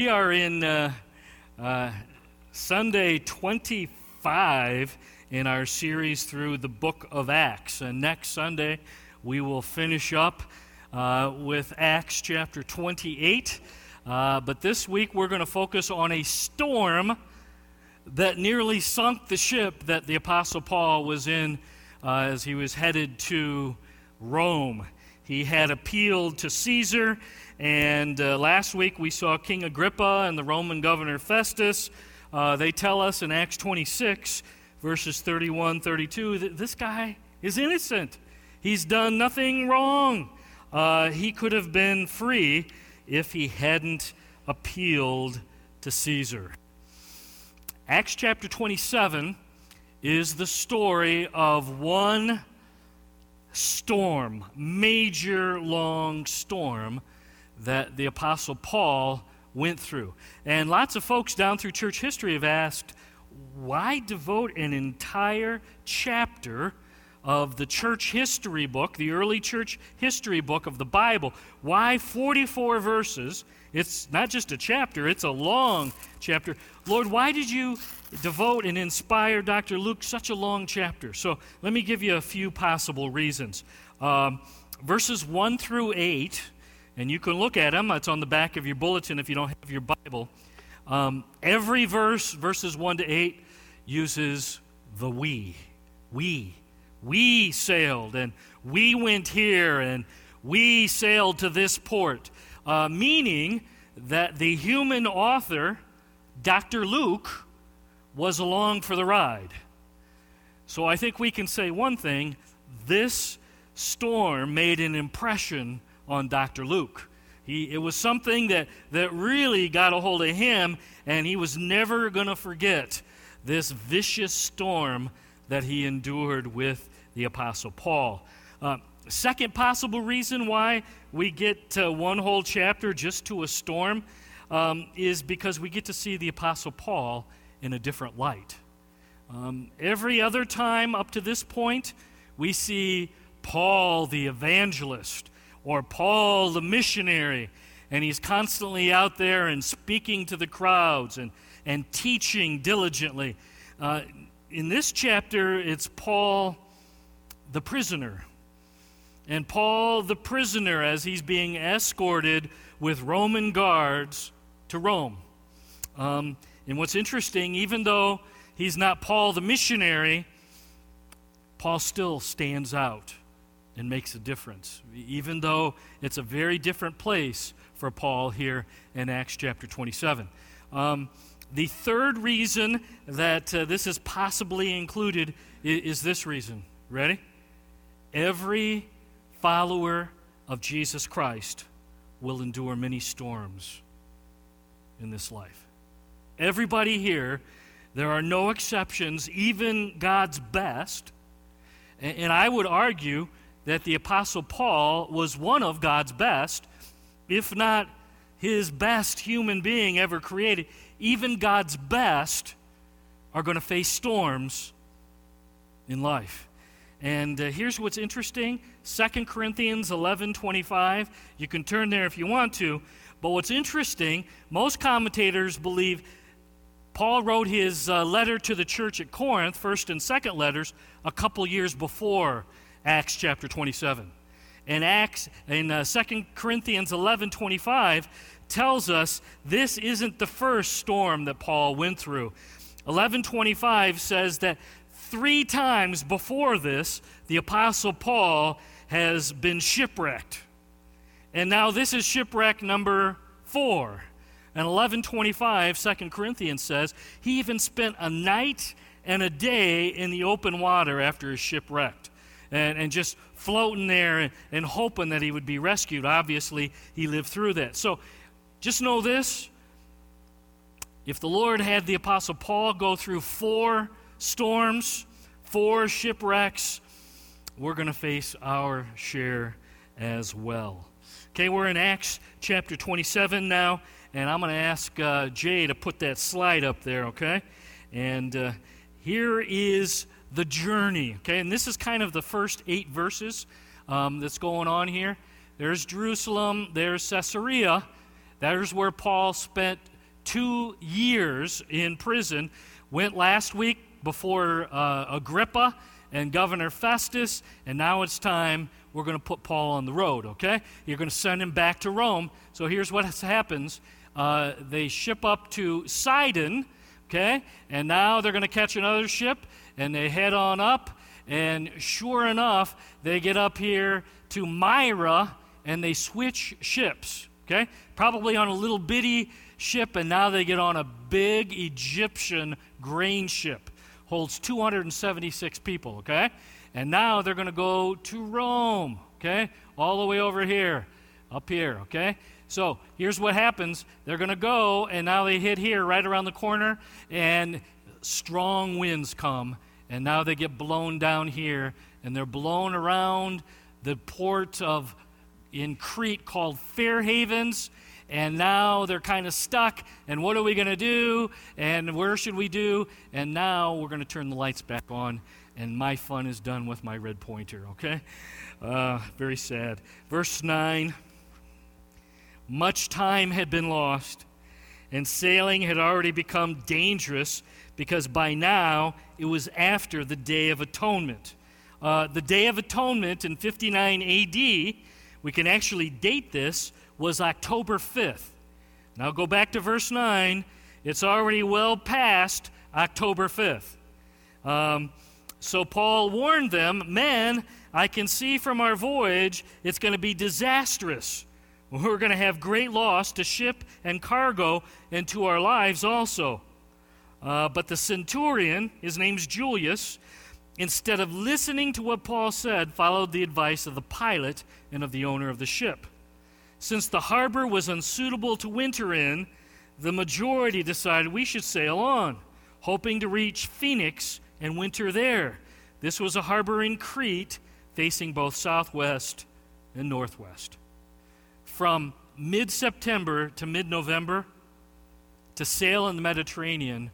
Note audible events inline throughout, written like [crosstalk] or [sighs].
We are in uh, uh, Sunday 25 in our series through the book of Acts. And next Sunday, we will finish up uh, with Acts chapter 28. Uh, but this week, we're going to focus on a storm that nearly sunk the ship that the Apostle Paul was in uh, as he was headed to Rome. He had appealed to Caesar and uh, last week we saw King Agrippa and the Roman governor Festus. Uh, they tell us in Acts 26, verses 31 32, that this guy is innocent. He's done nothing wrong. Uh, he could have been free if he hadn't appealed to Caesar. Acts chapter 27 is the story of one storm, major long storm that the Apostle Paul went through. And lots of folks down through church history have asked, why devote an entire chapter of the church history book, the early church history book of the Bible? Why 44 verses? It's not just a chapter, it's a long chapter. Lord, why did you devote and inspire Dr. Luke such a long chapter? So let me give you a few possible reasons. Um, verses 1 through 8 and you can look at them. It's on the back of your bulletin if you don't have your Bible. Um, every verse, verses 1 to 8, uses the we. We. We sailed, and we went here, and we sailed to this port. Uh, meaning that the human author, Dr. Luke, was along for the ride. So I think we can say one thing this storm made an impression on Dr. Luke. He, it was something that, that really got a hold of him, and he was never going to forget this vicious storm that he endured with the Apostle Paul. Uh, second possible reason why we get one whole chapter just to a storm um, is because we get to see the Apostle Paul in a different light. Um, every other time up to this point, we see Paul the evangelist or Paul the missionary, and he's constantly out there and speaking to the crowds and, and teaching diligently. Uh, in this chapter, it's Paul the prisoner. And Paul the prisoner, as he's being escorted with Roman guards to Rome. Um, and what's interesting, even though he's not Paul the missionary, Paul still stands out and makes a difference, even though it's a very different place for Paul here in Acts chapter 27. Um, the third reason that uh, this is possibly included is, is this reason. Ready? Every follower of Jesus Christ will endure many storms in this life. Everybody here, there are no exceptions, even God's best. And, I would argue that the Apostle Paul was one of God's best, if not his best human being ever created. Even God's best are going to face storms in life. And uh, here's what's interesting 2 Corinthians 11 25. You can turn there if you want to. But what's interesting, most commentators believe Paul wrote his uh, letter to the church at Corinth, first and second letters, a couple years before Acts chapter 27. And Acts in uh, 2 Corinthians 11 25 tells us this isn't the first storm that Paul went through. 1125 says that three times before this, the Apostle Paul has been shipwrecked. And now this is shipwreck number four. And 1125, 2 Corinthians says, he even spent a night and a day in the open water after his shipwrecked and, and just floating there and, and hoping that he would be rescued. Obviously, he lived through that. So just know this if the Lord had the Apostle Paul go through four storms, four shipwrecks, we're going to face our share as well. Okay, we're in Acts chapter 27 now, and I'm going to ask uh, Jay to put that slide up there, okay? And uh, here is the journey. Okay, and this is kind of the first eight verses um, that's going on here. There's Jerusalem, there's Caesarea. That is where Paul spent two years in prison. Went last week before uh, Agrippa and Governor Festus, and now it's time we're going to put Paul on the road, okay? You're going to send him back to Rome. So here's what happens uh, they ship up to Sidon, okay? And now they're going to catch another ship, and they head on up. And sure enough, they get up here to Myra, and they switch ships, okay? Probably on a little bitty ship, and now they get on a big Egyptian grain ship. Holds 276 people, okay? And now they're going to go to Rome, okay? All the way over here, up here, okay? So here's what happens they're going to go, and now they hit here right around the corner, and strong winds come, and now they get blown down here, and they're blown around the port of in Crete called Fair Havens. And now they're kind of stuck. And what are we going to do? And where should we do? And now we're going to turn the lights back on and my fun is done with my red pointer, okay? Uh, very sad. Verse 9 Much time had been lost, and sailing had already become dangerous because by now it was after the Day of Atonement. Uh, the Day of Atonement in 59 AD, we can actually date this, was October 5th. Now go back to verse 9. It's already well past October 5th. Um, so Paul warned them, Men, I can see from our voyage it's going to be disastrous. We're going to have great loss to ship and cargo and to our lives also. Uh, but the centurion, his name's Julius, instead of listening to what Paul said, followed the advice of the pilot and of the owner of the ship. Since the harbor was unsuitable to winter in, the majority decided we should sail on, hoping to reach Phoenix and winter there. This was a harbor in Crete facing both southwest and northwest. From mid September to mid November, to sail in the Mediterranean,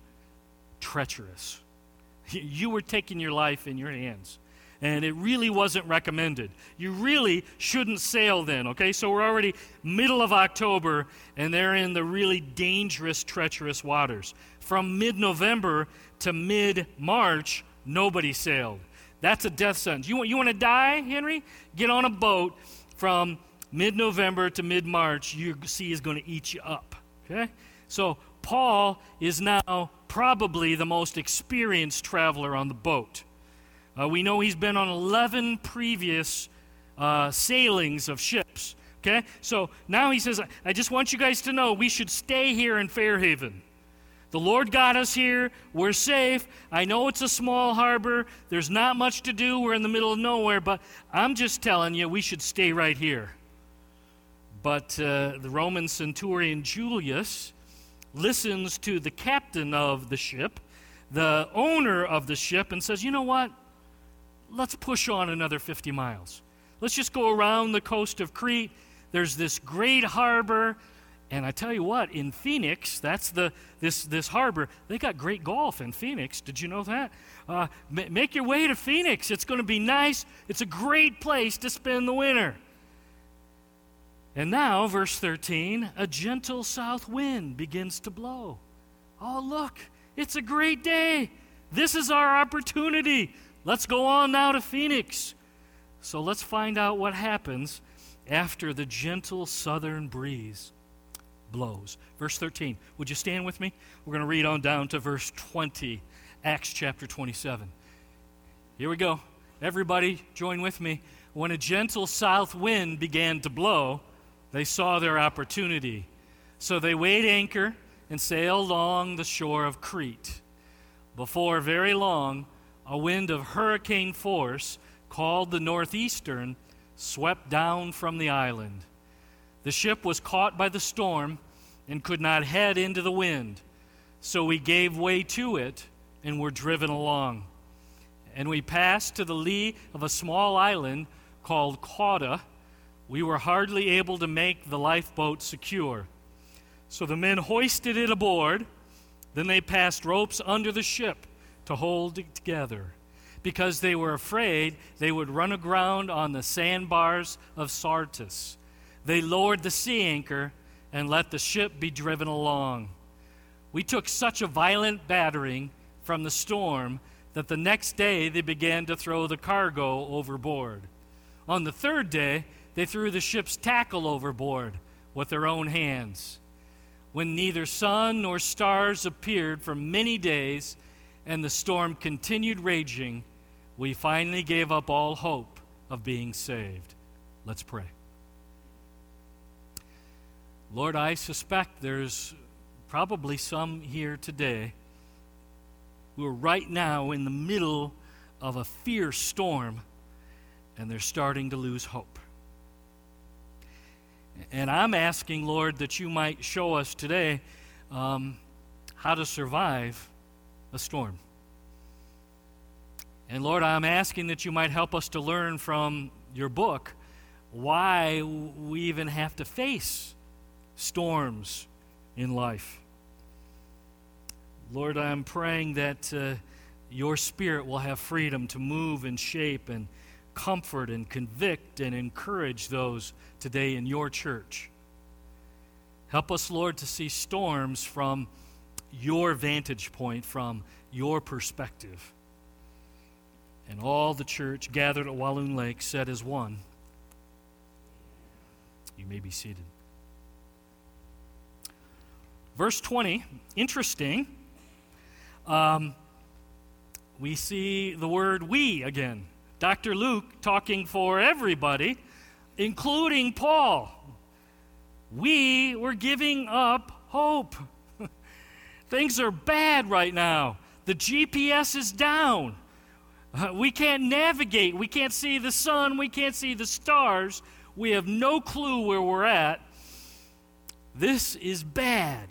treacherous. [laughs] You were taking your life in your hands. And it really wasn't recommended. You really shouldn't sail then, okay? So we're already middle of October, and they're in the really dangerous, treacherous waters. From mid November to mid March, nobody sailed. That's a death sentence. You want, you want to die, Henry? Get on a boat from mid November to mid March. Your sea is going to eat you up. Okay? So Paul is now probably the most experienced traveler on the boat. Uh, we know he's been on 11 previous uh, sailings of ships. Okay? So now he says, I just want you guys to know we should stay here in Fairhaven. The Lord got us here. We're safe. I know it's a small harbor. There's not much to do. We're in the middle of nowhere, but I'm just telling you, we should stay right here. But uh, the Roman centurion Julius listens to the captain of the ship, the owner of the ship, and says, You know what? Let's push on another 50 miles. Let's just go around the coast of Crete. There's this great harbor. And I tell you what, in Phoenix, that's the this this harbor. They got great golf in Phoenix. Did you know that? Uh, m- make your way to Phoenix. It's going to be nice. It's a great place to spend the winter. And now, verse 13, a gentle south wind begins to blow. Oh, look, it's a great day. This is our opportunity. Let's go on now to Phoenix. So let's find out what happens after the gentle southern breeze blows. Verse 13. Would you stand with me? We're going to read on down to verse 20, Acts chapter 27. Here we go. Everybody, join with me. When a gentle south wind began to blow, they saw their opportunity. So they weighed anchor and sailed along the shore of Crete. Before very long, a wind of hurricane force, called the Northeaster, swept down from the island. The ship was caught by the storm and could not head into the wind. So we gave way to it and were driven along. And we passed to the lee of a small island called Cauda. We were hardly able to make the lifeboat secure. So the men hoisted it aboard. Then they passed ropes under the ship to hold together because they were afraid they would run aground on the sandbars of Syrtis. They lowered the sea anchor and let the ship be driven along. We took such a violent battering from the storm that the next day they began to throw the cargo overboard. On the third day, they threw the ship's tackle overboard with their own hands. When neither sun nor stars appeared for many days and the storm continued raging, we finally gave up all hope of being saved. Let's pray. Lord, I suspect there's probably some here today who are right now in the middle of a fierce storm and they're starting to lose hope. And I'm asking, Lord, that you might show us today um, how to survive a storm. And Lord, I'm asking that you might help us to learn from your book why we even have to face storms in life. Lord, I'm praying that uh, your Spirit will have freedom to move and shape and comfort and convict and encourage those today in your church. Help us, Lord, to see storms from your vantage point, from your perspective. And all the church gathered at Walloon Lake said as one. You may be seated. Verse 20, interesting. Um, we see the word we again. Dr. Luke talking for everybody, including Paul. We were giving up hope. Things are bad right now. The GPS is down. Uh, we can't navigate. We can't see the sun. We can't see the stars. We have no clue where we're at. This is bad.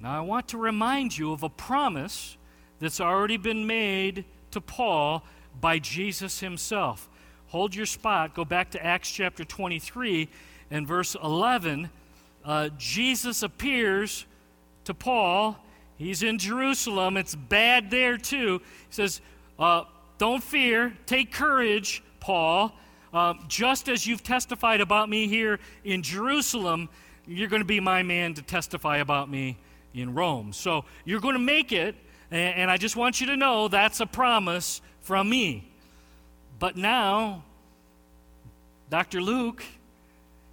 Now, I want to remind you of a promise that's already been made to Paul by Jesus himself. Hold your spot, go back to Acts chapter 23 and verse 11. Uh, Jesus appears to Paul. He's in Jerusalem. It's bad there too. He says, uh, Don't fear, take courage, Paul. Uh, just as you've testified about me here in Jerusalem, you're going to be my man to testify about me in Rome. So you're going to make it, and I just want you to know that's a promise from me. But now, Dr. Luke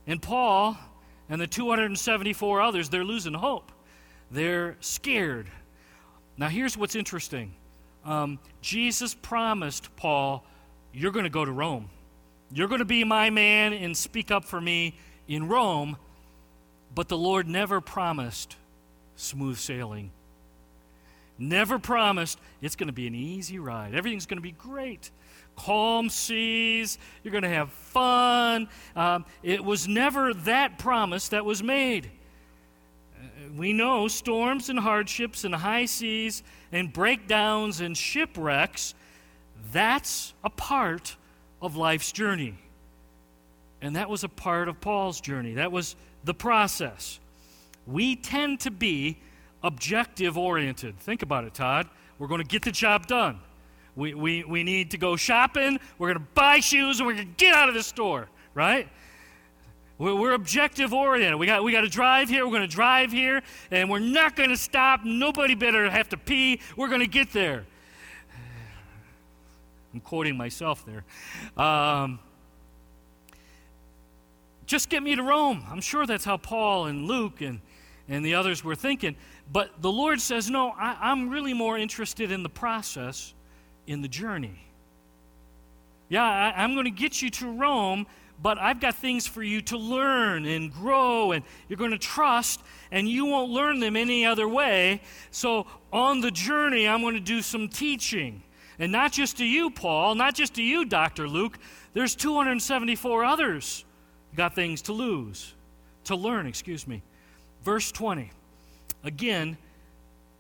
and Paul and the 274 others, they're losing hope. They're scared. Now, here's what's interesting um, Jesus promised Paul, You're going to go to Rome. You're going to be my man and speak up for me in Rome. But the Lord never promised smooth sailing. Never promised it's going to be an easy ride. Everything's going to be great. Calm seas, you're going to have fun. Um, it was never that promise that was made. We know storms and hardships and high seas and breakdowns and shipwrecks, that's a part of life's journey. And that was a part of Paul's journey. That was the process we tend to be objective oriented. Think about it, Todd. We're going to get the job done. We, we, we need to go shopping. We're going to buy shoes and we're going to get out of the store, right? We're, objective oriented. We got, we got to drive here. We're going to drive here and we're not going to stop. Nobody better have to pee. We're going to get there. I'm quoting myself there. Um, just get me to Rome. I'm sure that's how Paul and Luke and and the others were thinking. But the Lord says, No, I, am really more interested in the process, in the journey. Yeah, I, I'm going to get you to Rome, but I've got things for you to learn and grow, and you're going to trust, and you won't learn them any other way. So on the journey, I'm going to do some teaching. And not just to you, Paul, not just to you, Dr. Luke, there's 274 others got things to lose, to learn, excuse me. Verse 20. Again,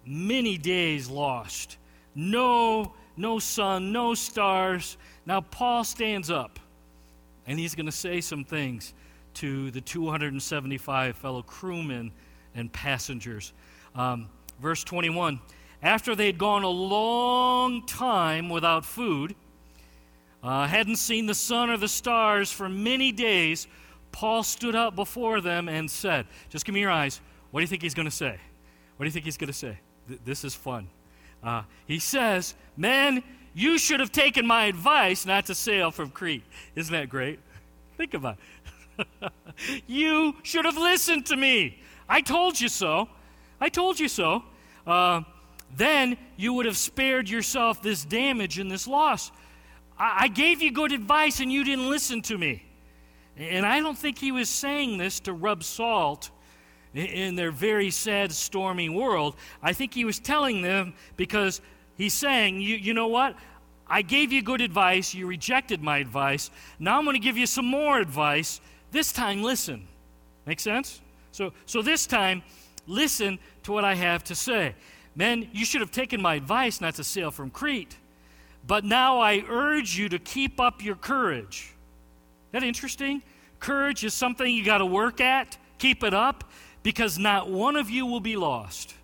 many days lost. No, no sun, no stars. Now Paul stands up and he's going to say some things to the 275 fellow crewmen and passengers. Um, verse 21 After they had gone a long time without food, uh, hadn't seen the sun or the stars for many days, Paul stood up before them and said, Just give me your eyes. What do you think he's going to say? What do you think he's going to say? Th- this is fun. Uh, he says, Men, you should have taken my advice not to sail from Crete. Isn't that great? Think about it. [laughs] you should have listened to me. I told you so. I told you so. Uh, then you would have spared yourself this damage and this loss. I-, I gave you good advice and you didn't listen to me. And I don't think he was saying this to rub salt in their very sad, stormy world. I think he was telling them because he's saying, you, you know what? I gave you good advice. You rejected my advice. Now I'm going to give you some more advice. This time, listen. Make sense? So, so this time, listen to what I have to say. Men, you should have taken my advice not to sail from Crete. But now I urge you to keep up your courage. That interesting? Courage is something you got to work at. Keep it up because not one of you will be lost.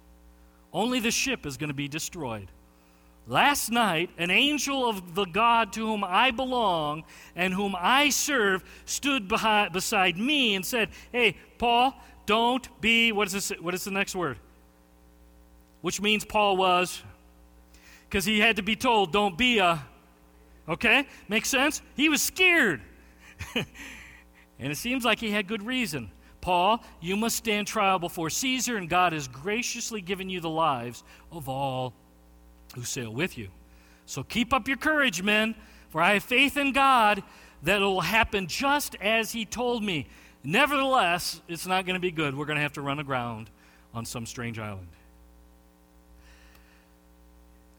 Only the ship is going to be destroyed. Last night, an angel of the God to whom I belong and whom I serve stood beside me and said, Hey, Paul, don't be, what is, this, what is the next word? Which means Paul was, because he had to be told, don't be a, okay? Makes sense? He was scared. [laughs] and it seems like he had good reason. Paul, you must stand trial before Caesar, and God has graciously given you the lives of all who sail with you. So keep up your courage, men, for I have faith in God that it will happen just as He told me. Nevertheless, it's not going to be good. We're going to have to run aground on some strange island.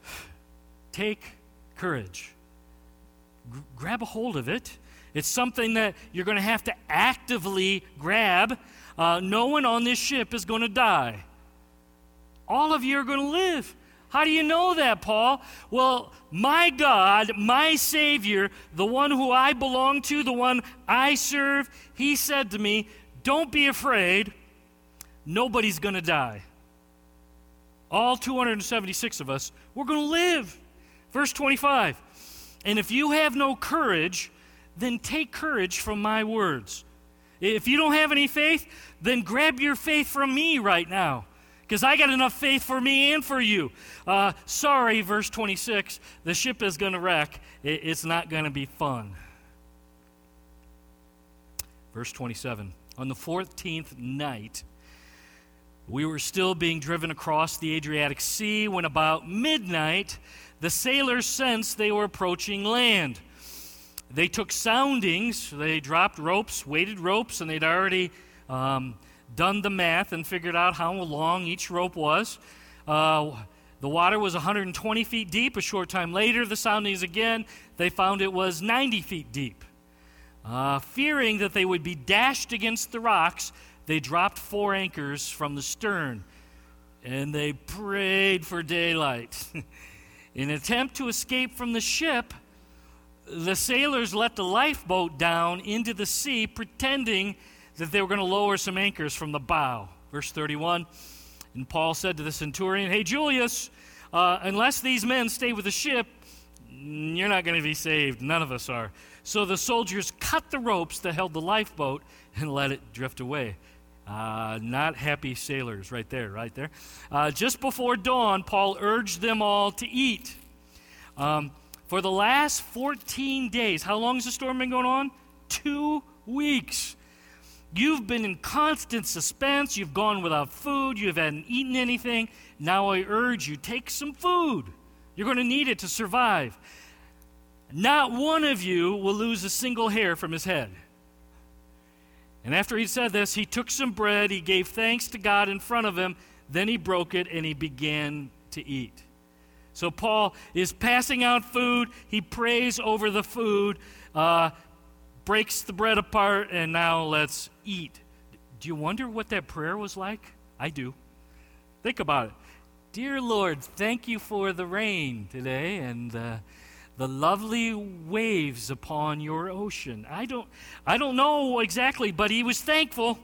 [sighs] Take courage, G- grab a hold of it. It's something that you're going to have to actively grab. Uh, no one on this ship is going to die. All of you are going to live. How do you know that, Paul? Well, my God, my Savior, the one who I belong to, the one I serve, he said to me, Don't be afraid. Nobody's going to die. All 276 of us, we're going to live. Verse 25. And if you have no courage, then take courage from my words. If you don't have any faith, then grab your faith from me right now because I got enough faith for me and for you. Uh, sorry, verse 26, the ship is going to wreck. It, it's not going to be fun. Verse 27 On the 14th night, we were still being driven across the Adriatic Sea when about midnight, the sailors sensed they were approaching land. They took soundings, they dropped ropes, weighted ropes, and they'd already. Um, done the math and figured out how long each rope was. Uh, the water was 120 feet deep. A short time later, the soundings again, they found it was 90 feet deep. Uh, fearing that they would be dashed against the rocks, they dropped four anchors from the stern and they prayed for daylight. [laughs] In an attempt to escape from the ship, the sailors let the lifeboat down into the sea, pretending that they were going to lower some anchors from the bow. Verse 31. And Paul said to the centurion, Hey, Julius, uh, unless these men stay with the ship, you're not going to be saved. None of us are. So the soldiers cut the ropes that held the lifeboat and let it drift away. Uh, not happy sailors, right there, right there. Uh, just before dawn, Paul urged them all to eat. Um, for the last 14 days, how long has the storm been going on? Two weeks. You've been in constant suspense. You've gone without food. You haven't eaten anything. Now I urge you, take some food. You're going to need it to survive. Not one of you will lose a single hair from his head. And after he said this, he took some bread, he gave thanks to God in front of him, then he broke it and he began to eat. So Paul is passing out food. He prays over the food. Uh, breaks the bread apart, and now let's eat. Do you wonder what that prayer was like? I do. Think about it. Dear Lord, thank you for the rain today and uh, the lovely waves upon your ocean. I don't, I don't know exactly, but he was thankful.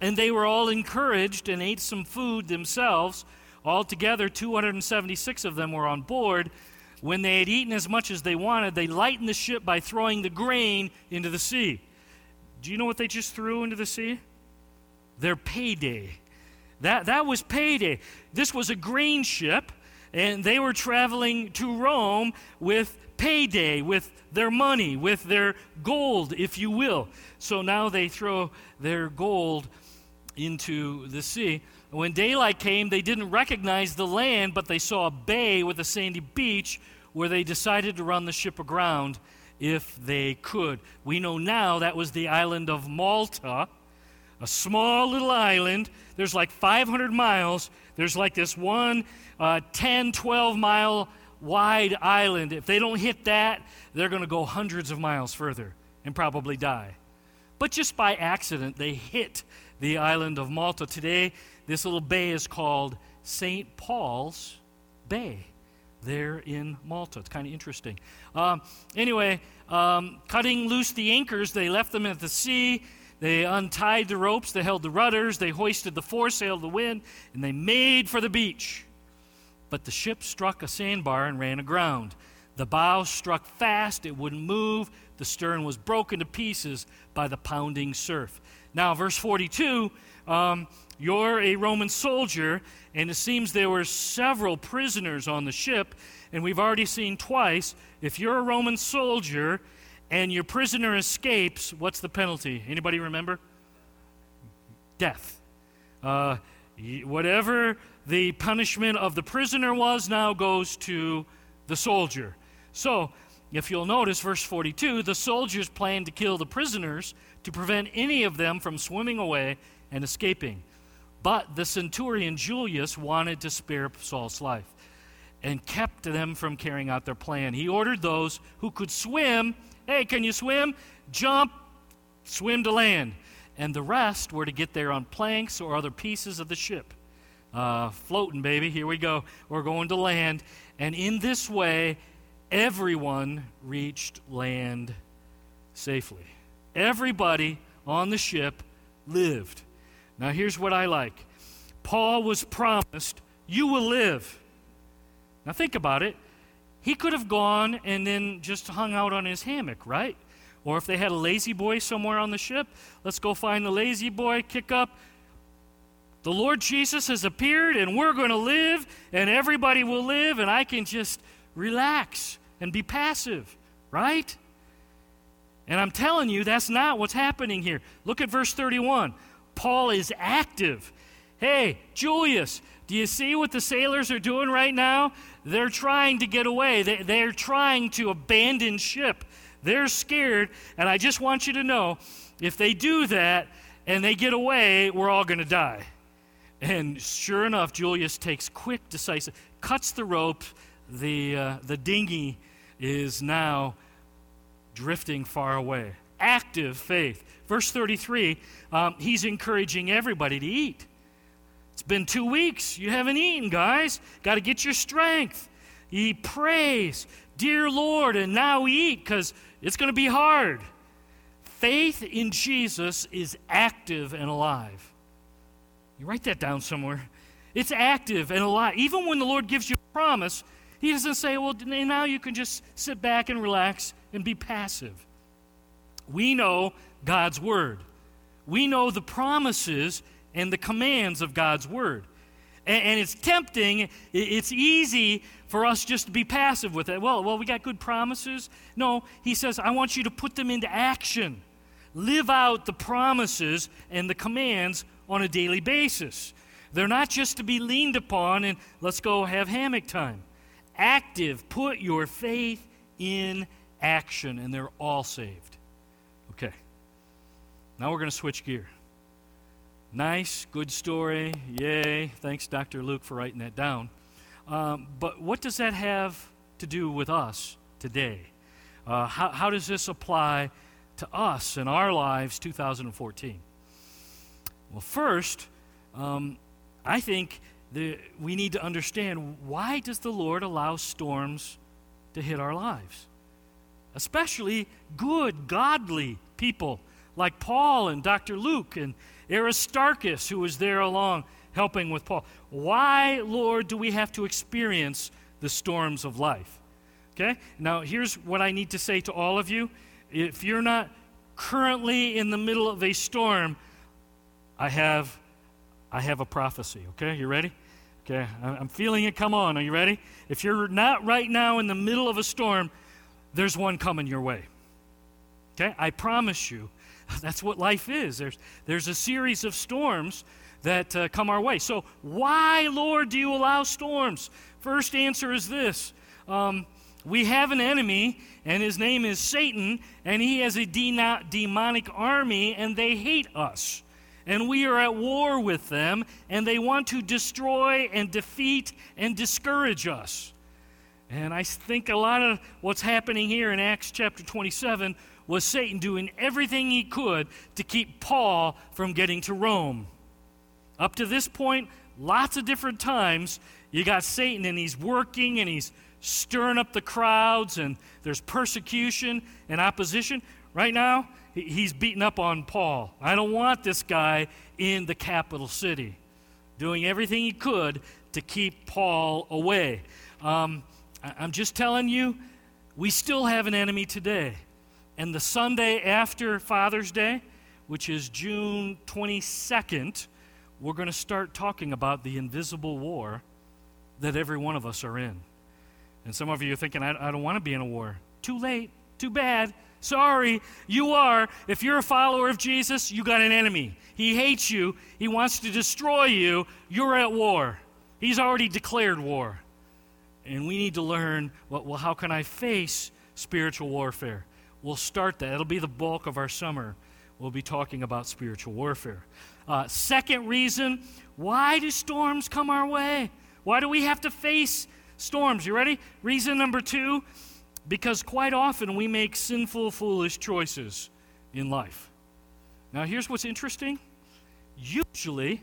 And they were all encouraged and ate some food themselves. Altogether, 276 of them were on board when they had eaten as much as they wanted, they lightened the ship by throwing the grain into the sea. do you know what they just threw into the sea? Their payday. That, that was payday. This was a grain ship, and they were traveling to Rome with payday, with their money, with their gold, if you will. So now they throw their gold into the sea. When daylight came, they didn't recognize the land, but they saw a bay with a sandy beach where they decided to run the ship aground if they could. We know now that was the island of Malta, a small little island. There's like 500 miles. There's like this one uh, 10, 12 mile wide island. If they don't hit that, they're going to go hundreds of miles further and probably die. But just by accident, they hit the island of Malta. Today, this little bay is called St. Paul's Bay there in Malta. It's kind of interesting. Um, anyway, um, cutting loose the anchors, they left them at the sea. They untied the ropes, they held the rudders, they hoisted the foresail of the wind, and they made for the beach. But the ship struck a sandbar and ran aground. The bow struck fast, it wouldn't move. The stern was broken to pieces by the pounding surf. Now, verse 42 um, you're a Roman soldier, and it seems there were several prisoners on the ship, and we've already seen twice if you're a Roman soldier and your prisoner escapes, what's the penalty? Anybody remember? Death. Uh, whatever the punishment of the prisoner was now goes to the soldier. So, if you'll notice, verse 42 the soldiers planned to kill the prisoners to prevent any of them from swimming away and escaping. But the centurion Julius wanted to spare Saul's life and kept them from carrying out their plan. He ordered those who could swim hey, can you swim? Jump, swim to land. And the rest were to get there on planks or other pieces of the ship. Uh, floating, baby. Here we go. We're going to land. And in this way, everyone reached land safely. Everybody on the ship lived. Now, here's what I like Paul was promised, You will live. Now, think about it. He could have gone and then just hung out on his hammock, right? Or if they had a La-Z-Boy somewhere on the ship, let's go find the La-Z-Boy, kick up. The Lord Jesus has appeared, and we're going to live, and everybody will live, and I can just relax and be passive, right? And I'm telling you, that's not what's happening here. Look at verse 31. Paul is active. Hey, Julius, do you see what the sailors are doing right now? They're trying to get away, they, are trying to abandon ship. They're scared, and I just want you to know if they do that and they get away, we're all going to die. And sure enough, Julius takes quick, decisive, cuts the rope. The, uh, the dinghy is now drifting far away. Active faith. Verse 33, um, he's encouraging everybody to eat. It's been two weeks. You haven't eaten, guys. Got to get your strength. He prays, Dear Lord, and now eat because it's going to be hard. Faith in Jesus is active and alive. You write that down somewhere. It's active and alive. Even when the Lord gives you a promise, He doesn't say, well, now you can just sit back and relax and be passive. We know God's Word, we know the promises and the commands of God's Word. And, and, it's tempting, it's easy for us just to be passive with it. Well, well, we got good promises. No, he says, I want you to put them into action. Live out the promises and the commands on a daily basis. They're not just to be leaned upon and let's go have hammock time. Active, put your faith in action, and they're all saved. Now we're going to switch gear. Nice, good story. Yay. Thanks, Dr. Luke, for writing that down. Um, but what does that have to do with us today? Uh, how, how does this apply to us in our lives 2014? Well, first, um, I think the, we need to understand why does the Lord allow storms to hit our lives? Especially good, godly people like Paul and Dr. Luke and Aristarchus, who was there along helping with Paul. Why, Lord, do we have to experience the storms of life? Okay? Now, here's what I need to say to all of you. If you're not currently in the middle of a storm, I have, I have a prophecy. Okay, you ready? Okay, I'm feeling it come on. Are you ready? If you're not right now in the middle of a storm, there's one coming your way. Okay, I promise you. That's what life is. There's, there's a series of storms that uh, come our way. So, why, Lord, do you allow storms? First answer is this um, we have an enemy, and his name is Satan, and he has a de- demonic army, and they hate us. And we are at war with them, and they want to destroy and defeat and discourage us. And I think a lot of what's happening here in Acts chapter 27 was Satan doing everything he could to keep Paul from getting to Rome. Up to this point, lots of different times, you got Satan and he's working and he's stirring up the crowds and there's persecution and opposition. Right now, he's beating up on Paul. I don't want this guy in the capital city, doing everything he could to keep Paul away. Um, I'm just telling you, we still have an enemy today. And the Sunday after Father's Day, which is June 22nd, we're going to start talking about the invisible war that every one of us are in. And some of you are thinking, I, I don't want to be in a war. Too late. Too bad. Sorry, you are. If you're a follower of Jesus, you got an enemy. He hates you, he wants to destroy you. You're at war. He's already declared war. And we need to learn well, well how can I face spiritual warfare? We'll start that. It'll be the bulk of our summer. We'll be talking about spiritual warfare. Uh, second reason why do storms come our way? Why do we have to face storms? You ready? Reason number two because quite often we make sinful, foolish choices in life. Now, here's what's interesting. Usually,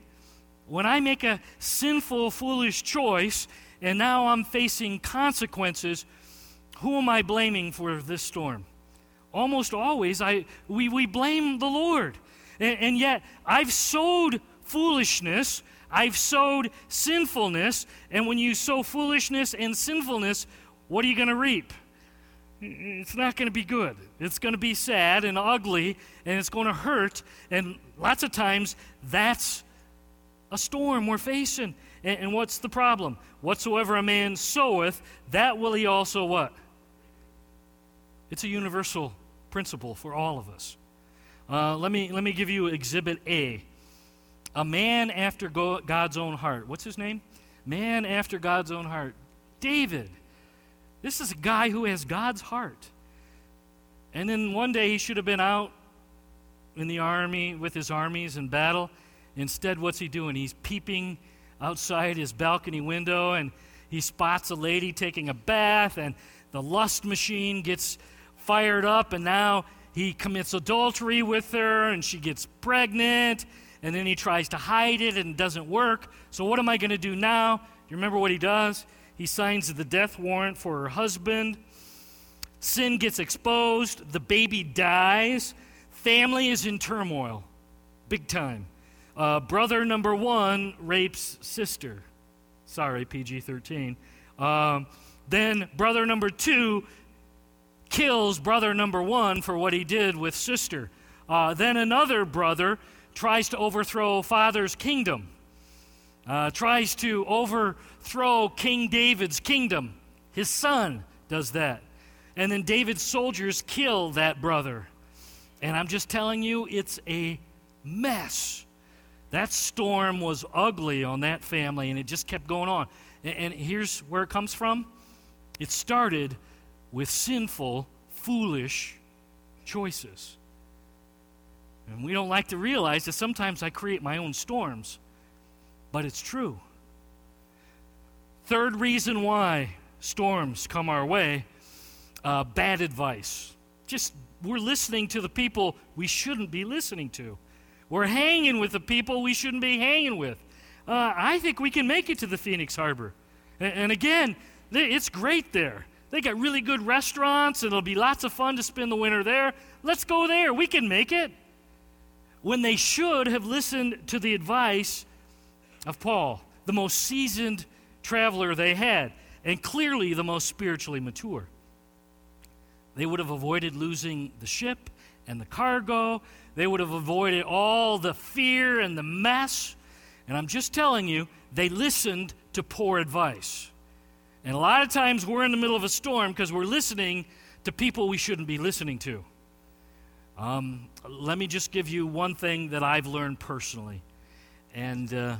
when I make a sinful, foolish choice and now I'm facing consequences, who am I blaming for this storm? Almost always, I, we, we blame the Lord. And, and yet, I've sowed foolishness, I've sowed sinfulness, and when you sow foolishness and sinfulness, what are you going to reap? it's not going to be good. It's going to be sad and ugly, and it's going to hurt. And lots of times, that's a storm we're facing. And, and, what's the problem? Whatsoever a man soweth, that will he also what? It's a universal principle for all of us. Uh, let, me, let me give you exhibit A. A man after God's own heart. What's his name? Man after God's own heart. David. This is a guy who has God's heart. And then one day he should have been out in the army with his armies in battle. Instead, what's he doing? He's peeping outside his balcony window and he spots a lady taking a bath, and the lust machine gets fired up, and now he commits adultery with her, and she gets pregnant, and then he tries to hide it and it doesn't work. So, what am I going to do now? You remember what he does? He signs the death warrant for her husband. Sin gets exposed. The baby dies. Family is in turmoil, big time. Uh, brother number one rapes sister. Sorry, PG 13. Um, then brother number two kills brother number one for what he did with sister. Uh, then another brother tries to overthrow father's kingdom uh, tries to overthrow King David's kingdom. His son does that. And then David's soldiers kill that brother. And I'm just telling you, it's a mess. That storm was ugly on that family, and it just kept going on. And, and here's where it comes from it started with sinful, foolish choices. And we don't like to realize that sometimes I create my own storms but it's true. Third reason why storms come our way uh, bad advice. Just we're listening to the people we shouldn't be listening to. We're hanging with the people we shouldn't be hanging with. Uh, I think we can make it to the Phoenix Harbor. And, and again, it's great there. They got really good restaurants, and it'll be lots of fun to spend the winter there. Let's go there. We can make it. When they should have listened to the advice of Paul, the most seasoned traveler they had, and clearly the most spiritually mature. They would have avoided losing the ship and the cargo. They would have avoided all the fear and the mess. And I'm just telling you, they listened to poor advice. And a lot of times we're in the middle of a storm because we're listening to people we shouldn't be listening to. Um, let me just give you one thing that I've learned personally. And uh,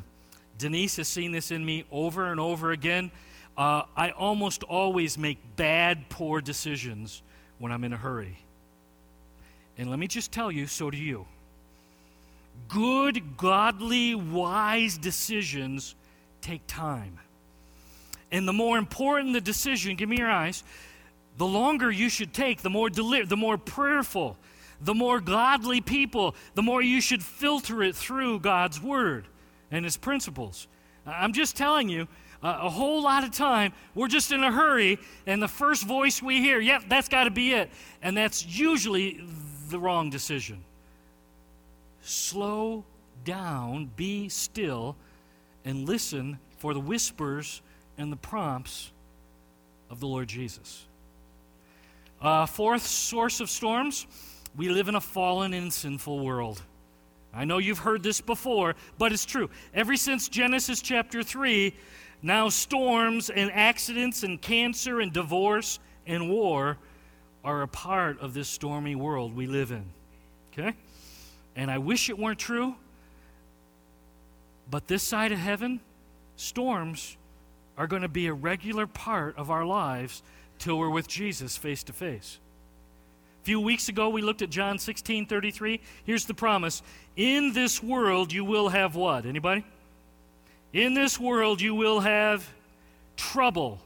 Denise has seen this in me over and over again. Uh, I almost always make bad, poor decisions when I'm in a hurry. And let me just tell you, so do you. Good, godly, wise decisions take time. And the more important the decision, give me your eyes, the longer you should take, the more deli- the more prayerful, the more godly people, the more you should filter it through God's word and his principles. I'm just telling you, uh, a whole lot of time we're just in a hurry, and the first voice we hear, yep, that's got to be it. And that's usually the wrong decision. Slow down, be still, and listen for the whispers and the prompts of the Lord Jesus. Uh, fourth source of storms we live in a fallen and sinful world. I know you've heard this before, but it's true. Ever since Genesis chapter 3, now storms and accidents and cancer and divorce and war are a part of this stormy world we live in. Okay? And I wish it weren't true, but this side of heaven, storms are going to be a regular part of our lives till we're with Jesus face to face. A few weeks ago, we looked at John 16 33. Here's the promise In this world, you will have what? Anybody? In this world, you will have trouble.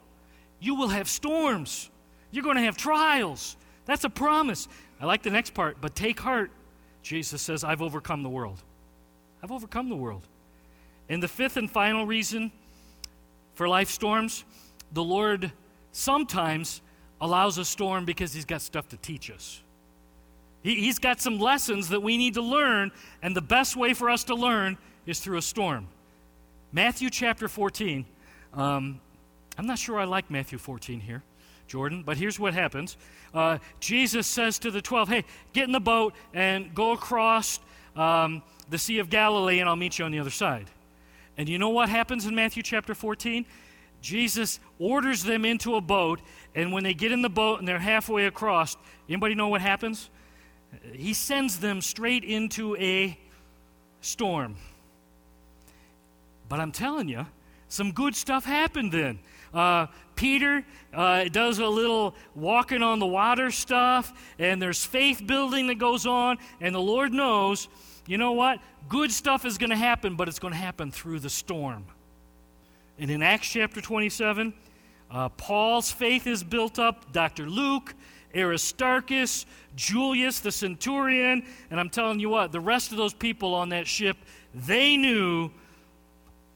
You will have storms. You're going to have trials. That's a promise. I like the next part, but take heart. Jesus says, I've overcome the world. I've overcome the world. And the fifth and final reason for life storms, the Lord sometimes allows a storm because He's got stuff to teach us. He, he's got some lessons that we need to learn, and the best way for us to learn is through a storm. Matthew chapter 14. Um, I'm not sure I like Matthew 14 here, Jordan, but here's what happens. Uh, Jesus says to the 12, Hey, get in the boat and go across um, the Sea of Galilee, and I'll meet you on the other side. And you know what happens in Matthew chapter 14? Jesus orders them into a boat, and when they get in the boat and they're halfway across, anybody know what happens? He sends them straight into a storm. But I'm telling you, some good stuff happened then. Uh, Peter uh, does a little walking on the water stuff, and there's faith building that goes on, and the Lord knows, you know what? Good stuff is going to happen, but it's going to happen through the storm. And in Acts chapter 27, uh, Paul's faith is built up. Dr. Luke, Aristarchus, Julius, the centurion, and I'm telling you what, the rest of those people on that ship, they knew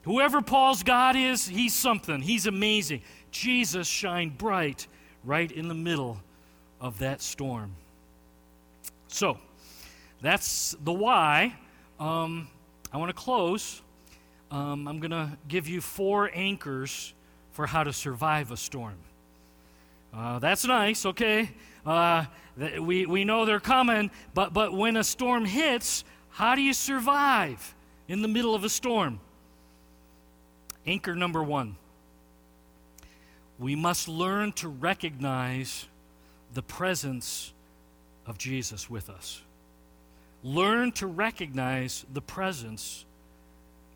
Whoever Paul's God is, he's something. He's amazing. Jesus shined bright right in the middle of that storm. So, that's the why. Um, I want to close. Um, I'm going to give you four anchors for how to survive a storm. Uh, that's nice, okay? Uh, th- we, we know they're coming, but, but when a storm hits, how do you survive in the middle of a storm? Anchor number one we must learn to recognize the presence of Jesus with us. Learn to recognize the presence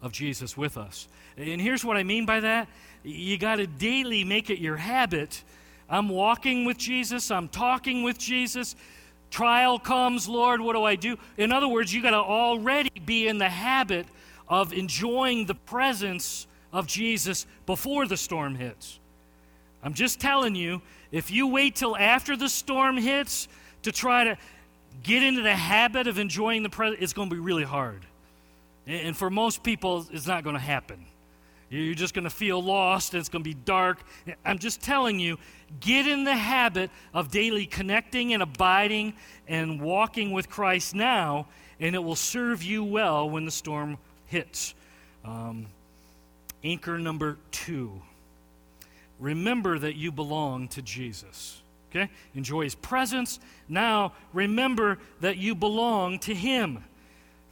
of Jesus with us. And here's what I mean by that you got to daily make it your habit. I'm walking with Jesus, I'm talking with Jesus. Trial comes, Lord, what do I do? In other words, you got to already be in the habit of enjoying the presence of Jesus before the storm hits. I'm just telling you, if you wait till after the storm hits to try to get into the habit of enjoying the present, it's going to be really hard. And for most people, it's not going to happen. You're just going to feel lost, and it's going to be dark. I'm just telling you, get in the habit of daily connecting and abiding and walking with Christ now, and it will serve you well when the storm hits. Um, Anchor number two remember that you belong to Jesus. Okay? Enjoy his presence. Now, remember that you belong to him.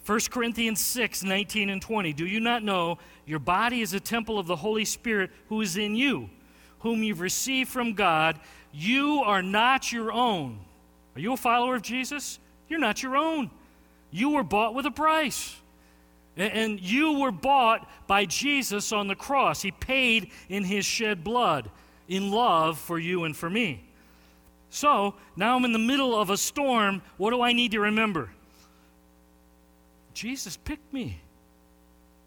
1 Corinthians 6, 19 and 20. Do you not know your body is a temple of the Holy Spirit who is in you, whom you've received from God? You are not your own. Are you a follower of Jesus? You're not your own. You were bought with a price. And you were bought by Jesus on the cross. He paid in his shed blood in love for you and for me. So now I'm in the middle of a storm. What do I need to remember? Jesus picked me.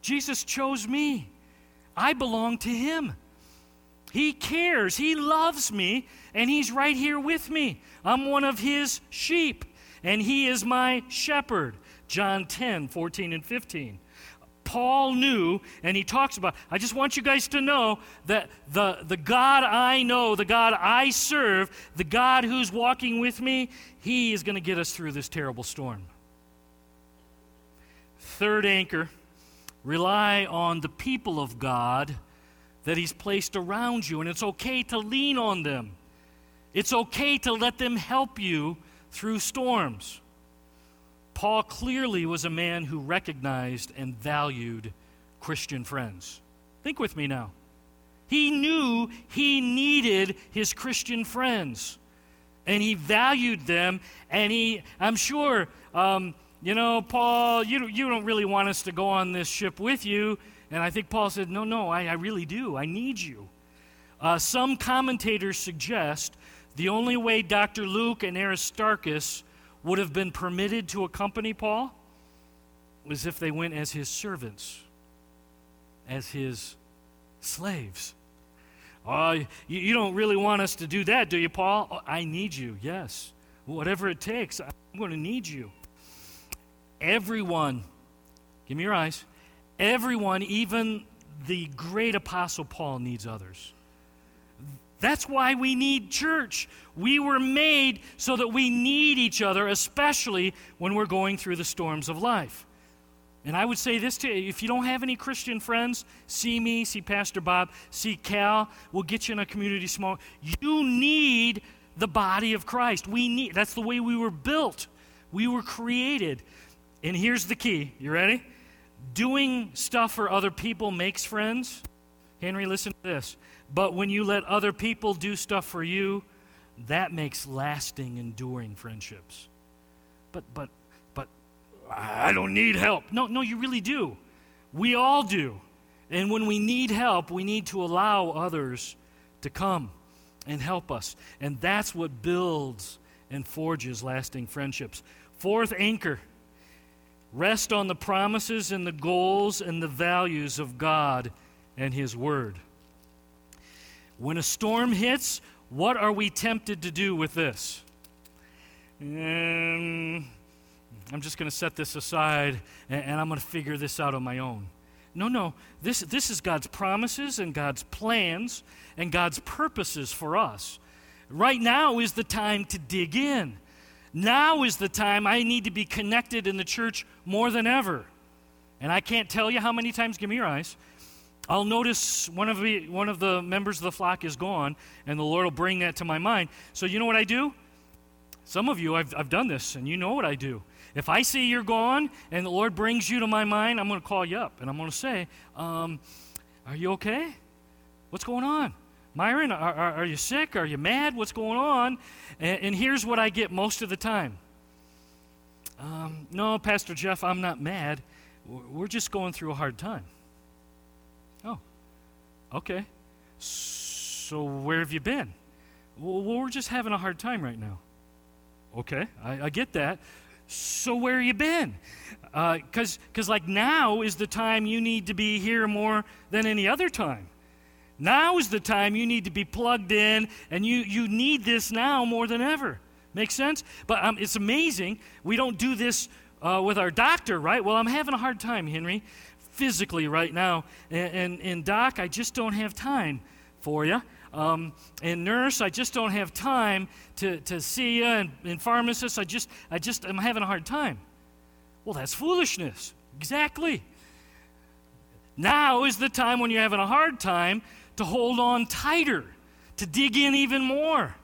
Jesus chose me. I belong to him. He cares. He loves me, and he's right here with me. I'm one of his sheep, and he is my shepherd. John 10, 14, and 15. Paul knew, and he talks about, I just want you guys to know that the, the God I know, the God I serve, the God who's walking with me, he is going to get us through this terrible storm. Third anchor rely on the people of God that he's placed around you, and it's okay to lean on them. It's okay to let them help you through storms. Paul clearly was a man who recognized and valued Christian friends. Think with me now. He knew he needed his Christian friends, and he valued them. And he, I'm sure, um, you know, Paul, you, you don't really want us to go on this ship with you. And I think Paul said, No, no, I, I really do. I need you. Uh, some commentators suggest the only way Dr. Luke and Aristarchus would have been permitted to accompany Paul was if they went as his servants, as his slaves. Oh, you, you don't really want us to do that, do you, Paul? Oh, I need you, yes. Whatever it takes, I'm going to need you. Everyone, give me your eyes, everyone, even the great apostle Paul, needs others. That's why we need church. We were made so that we need each other, especially when we're going through the storms of life. And I would say this to you if you don't have any Christian friends, see me, see Pastor Bob, see Cal. We'll get you in a community small. You need the body of Christ. We need that's the way we were built. We were created. And here's the key. You ready? Doing stuff for other people makes friends. Henry, listen to this. But when you let other people do stuff for you, that makes lasting, enduring friendships. But, but, but, I don't need help. No, no, you really do. We all do. And when we need help, we need to allow others to come and help us. And that's what builds and forges lasting friendships. Fourth anchor rest on the promises and the goals and the values of God and His Word. When a storm hits, what are we tempted to do with this? Um, I'm just going to set this aside and, and I'm going to figure this out on my own. No, no. This, this is God's promises and God's plans and God's purposes for us. Right now is the time to dig in. Now is the time I need to be connected in the church more than ever. And I can't tell you how many times, give me your eyes, I'll notice one of, the, one of the members of the flock is gone, and the Lord will bring that to my mind. So, you know what I do? Some of you, I've, I've done this, and you know what I do. If I see you're gone and the Lord brings you to my mind, I'm going to call you up and I'm going to say, um, Are you okay? What's going on? Myron, are, are, are, you sick? Are you mad? What's going on? And, and here's what I get most of the time um, No, Pastor Jeff, I'm not mad. We're just going through a hard time. Okay. So where have you been? Well, we're just having a hard time right now. Okay, I, I get that. So where have you been? Because, uh, cause like now is the time you need to be here more than any other time. Now is the time you need to be plugged in, and you, you need this now more than ever. Makes sense? But um, it's amazing. We don't do this uh, with our doctor, right? Well, I'm having a hard time, Henry physically right now. And, and, and doc, I just don't have time for you. Um, and nurse, I just don't have time to, to see you. And, and pharmacist, I just, I just, I'm having a hard time. Well, that's foolishness. Exactly. Now is the time when you're having a hard time to hold on tighter, to dig in even more.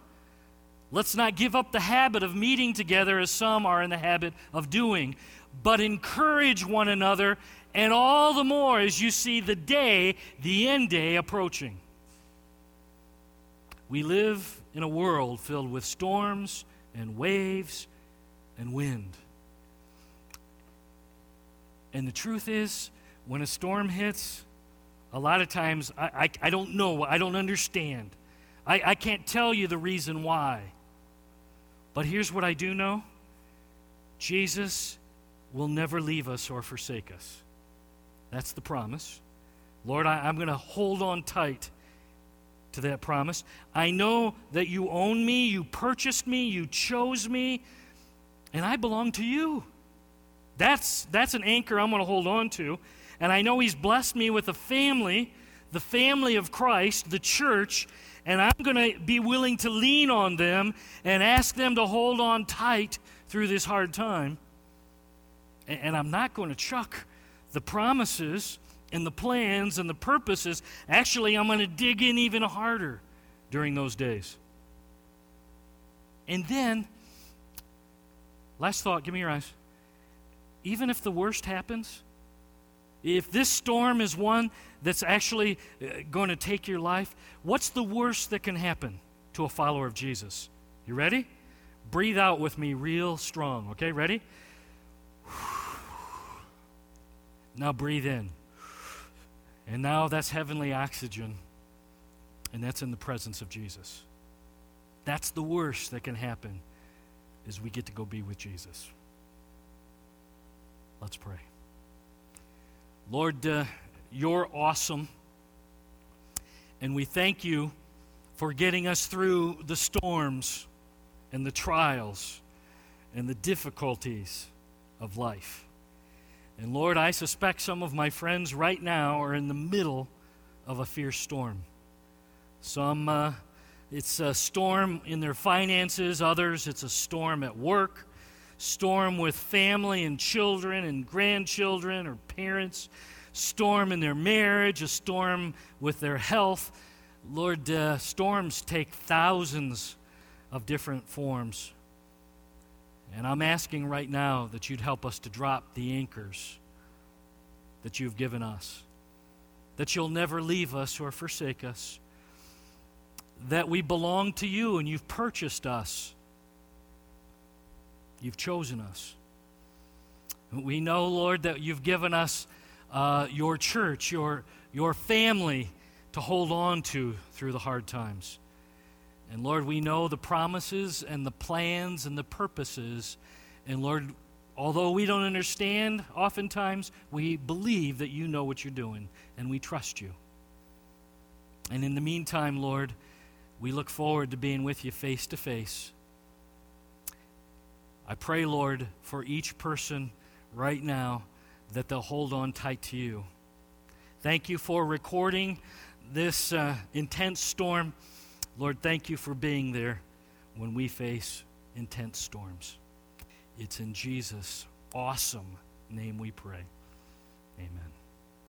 Let's not give up the habit of meeting together as some are in the habit of doing, but encourage one another, and all the more as you see the day, the end day, approaching. We live in a world filled with storms and waves and wind. And the truth is, when a storm hits, a lot of times I, I, I don't know, I don't understand. I, I can't tell you the reason why. But here's what I do know Jesus will never leave us or forsake us. That's the promise. Lord, I, am going to hold on tight to that promise. I know that you own me, you purchased me, you chose me, and I belong to you. That's, that's an anchor I'm going to hold on to. And I know He's blessed me with a family, the family of Christ, the church, and I'm going to be willing to lean on them and ask them to hold on tight through this hard time. And, and I'm not going to chuck the promises and the plans and the purposes. Actually, I'm going to dig in even harder during those days. And then, last thought, give me your eyes. Even if the worst happens, if this storm is one that's actually uh, going to take your life, what's the worst that can happen to a follower of Jesus? You ready? Breathe out with me real strong, okay? Ready? Now breathe in. And now that's heavenly oxygen, and that's in the presence of Jesus. That's the worst that can happen is we get to go be with Jesus. Let's pray. Lord, uh, you're awesome. And we thank you for getting us through the storms and the trials and the difficulties of life. And Lord, I suspect some of my friends right now are in the middle of a fierce storm. Some, uh, it's a storm in their finances, others, it's a storm at work, storm with family and children and grandchildren or parents, storm in their marriage, a storm with their health. Lord, uh, storms take thousands of different forms. And I'm asking right now that you'd help us to drop the anchors that you've given us, that you'll never leave us or forsake us, that we belong to you and you've purchased us, you've chosen us. We know, Lord, that you've given us uh, your church, your, your family to hold on to through the hard times. And Lord, we know the promises and the plans and the purposes. And Lord, although we don't understand, oftentimes we believe that you know what you're doing and we trust you. And in the meantime, Lord, we look forward to being with you face to face. I pray, Lord, for each person right now that they'll hold on tight to you. Thank you for recording this uh, intense storm. Lord, thank you for being there when we face intense storms. It's in Jesus' awesome name we pray. Amen.